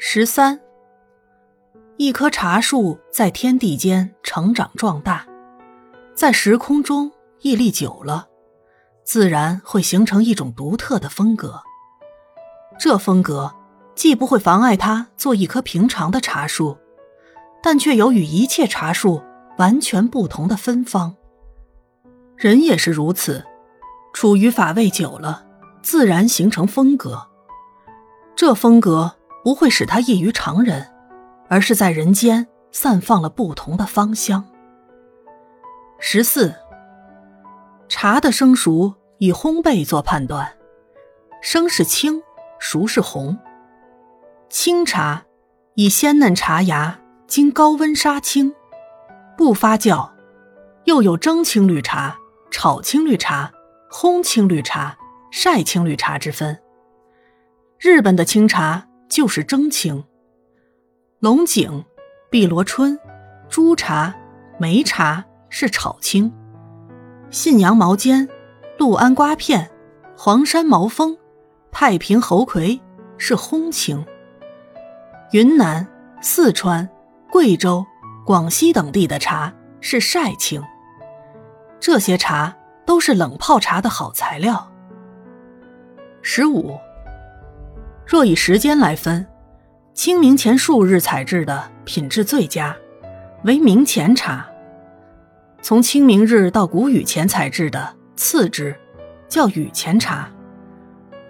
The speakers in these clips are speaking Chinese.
十三，一棵茶树在天地间成长壮大，在时空中屹立久了，自然会形成一种独特的风格。这风格既不会妨碍它做一棵平常的茶树，但却有与一切茶树完全不同的芬芳。人也是如此，处于法位久了，自然形成风格。这风格。不会使它异于常人，而是在人间散放了不同的芳香。十四，茶的生熟以烘焙做判断，生是青，熟是红。青茶以鲜嫩茶芽经高温杀青，不发酵，又有蒸青绿茶、炒青绿茶、烘青绿茶、晒青绿茶之分。日本的青茶。就是蒸青。龙井、碧螺春、朱茶、梅茶是炒青；信阳毛尖、六安瓜片、黄山毛峰、太平猴魁是烘青。云南、四川、贵州、广西等地的茶是晒青。这些茶都是冷泡茶的好材料。十五。若以时间来分，清明前数日采制的品质最佳，为明前茶；从清明日到谷雨前采制的次之，叫雨前茶；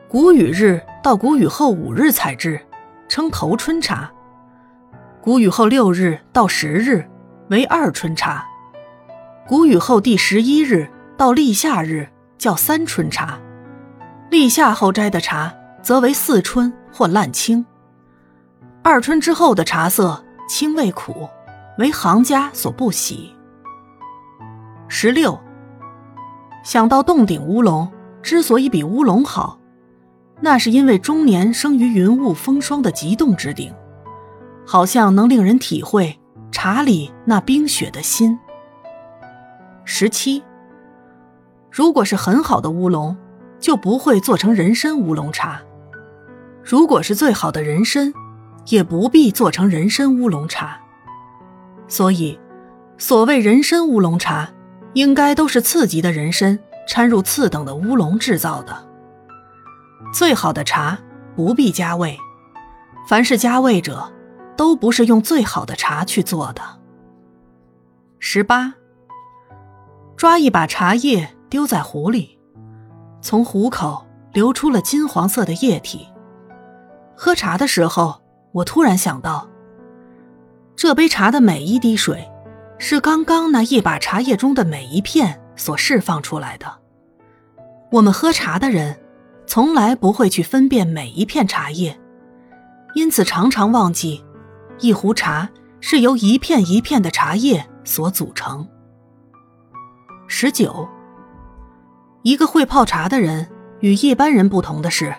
谷雨日到谷雨后五日采制，称头春茶；谷雨后六日到十日为二春茶；谷雨后第十一日到立夏日叫三春茶；立夏后摘的茶。则为四春或烂青。二春之后的茶色清味苦，为行家所不喜。十六，想到洞顶乌龙之所以比乌龙好，那是因为终年生于云雾风霜的极冻之顶，好像能令人体会茶里那冰雪的心。十七，如果是很好的乌龙，就不会做成人参乌龙茶。如果是最好的人参，也不必做成人参乌龙茶。所以，所谓人参乌龙茶，应该都是次级的人参掺入次等的乌龙制造的。最好的茶不必加味，凡是加味者，都不是用最好的茶去做的。十八，抓一把茶叶丢在壶里，从壶口流出了金黄色的液体。喝茶的时候，我突然想到，这杯茶的每一滴水，是刚刚那一把茶叶中的每一片所释放出来的。我们喝茶的人，从来不会去分辨每一片茶叶，因此常常忘记，一壶茶是由一片一片的茶叶所组成。十九，一个会泡茶的人与一般人不同的是。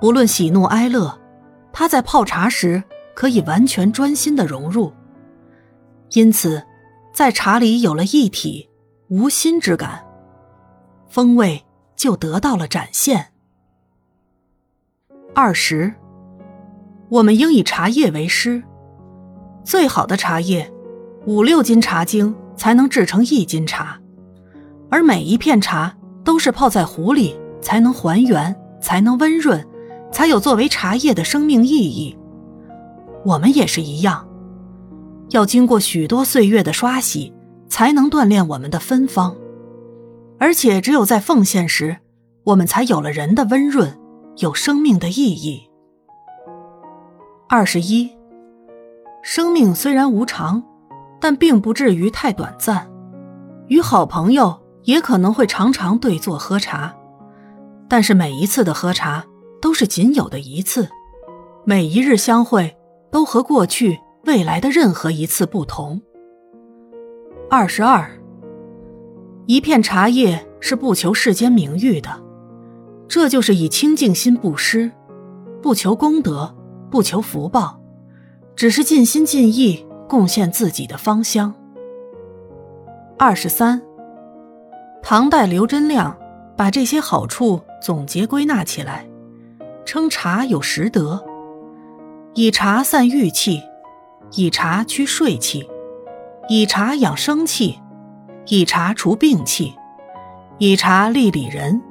不论喜怒哀乐，他在泡茶时可以完全专心的融入，因此，在茶里有了一体无心之感，风味就得到了展现。二十，我们应以茶叶为师，最好的茶叶，五六斤茶精才能制成一斤茶，而每一片茶都是泡在壶里才能还原，才能温润。才有作为茶叶的生命意义。我们也是一样，要经过许多岁月的刷洗，才能锻炼我们的芬芳。而且，只有在奉献时，我们才有了人的温润，有生命的意义。二十一，生命虽然无常，但并不至于太短暂。与好朋友也可能会常常对坐喝茶，但是每一次的喝茶。都是仅有的一次，每一日相会都和过去、未来的任何一次不同。二十二，一片茶叶是不求世间名誉的，这就是以清净心布施，不求功德，不求福报，只是尽心尽意贡献自己的芳香。二十三，唐代刘真亮把这些好处总结归纳起来。称茶有十德，以茶散郁气，以茶驱睡气，以茶养生气，以茶除病气，以茶利里人，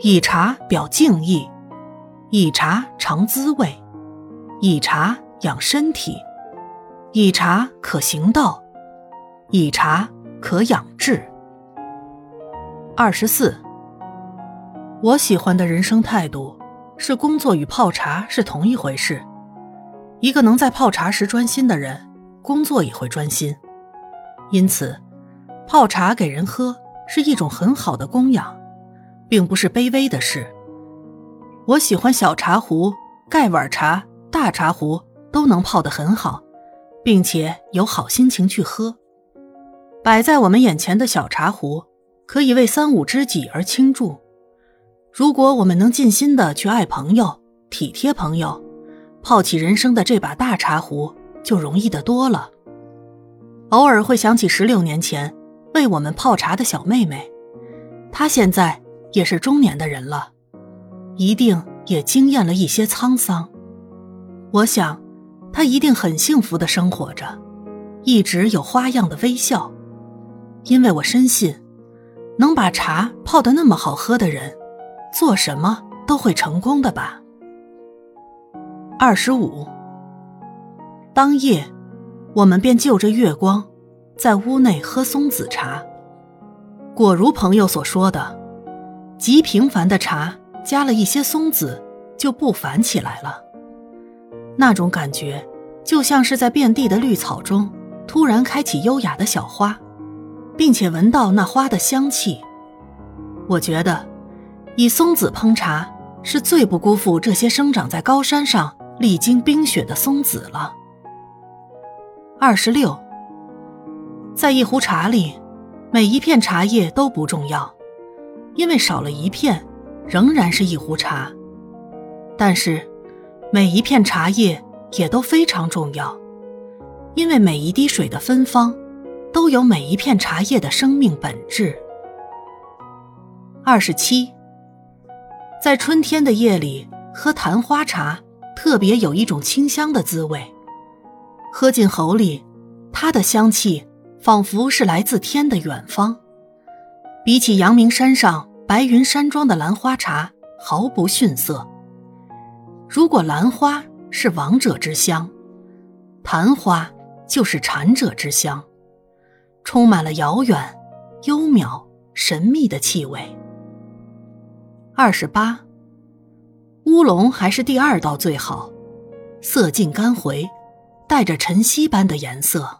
以茶表敬意，以茶尝滋味，以茶养身体，以茶可行道，以茶可养志。二十四，我喜欢的人生态度是工作与泡茶是同一回事。一个能在泡茶时专心的人，工作也会专心。因此，泡茶给人喝是一种很好的供养，并不是卑微的事。我喜欢小茶壶、盖碗茶、大茶壶都能泡得很好，并且有好心情去喝。摆在我们眼前的小茶壶。可以为三五知己而倾注。如果我们能尽心的去爱朋友、体贴朋友，泡起人生的这把大茶壶就容易得多了。偶尔会想起十六年前为我们泡茶的小妹妹，她现在也是中年的人了，一定也经验了一些沧桑。我想，她一定很幸福的生活着，一直有花样的微笑，因为我深信。能把茶泡得那么好喝的人，做什么都会成功的吧。二十五，当夜，我们便就着月光，在屋内喝松子茶。果如朋友所说的，极平凡的茶加了一些松子，就不凡起来了。那种感觉，就像是在遍地的绿草中，突然开启优雅的小花。并且闻到那花的香气，我觉得，以松子烹茶是最不辜负这些生长在高山上、历经冰雪的松子了。二十六，在一壶茶里，每一片茶叶都不重要，因为少了一片，仍然是一壶茶。但是，每一片茶叶也都非常重要，因为每一滴水的芬芳。都有每一片茶叶的生命本质。二十七，在春天的夜里喝昙花茶，特别有一种清香的滋味。喝进喉里，它的香气仿佛是来自天的远方，比起阳明山上白云山庄的兰花茶毫不逊色。如果兰花是王者之香，昙花就是禅者之香。充满了遥远、幽渺、神秘的气味。二十八，乌龙还是第二道最好，色尽甘回，带着晨曦般的颜色。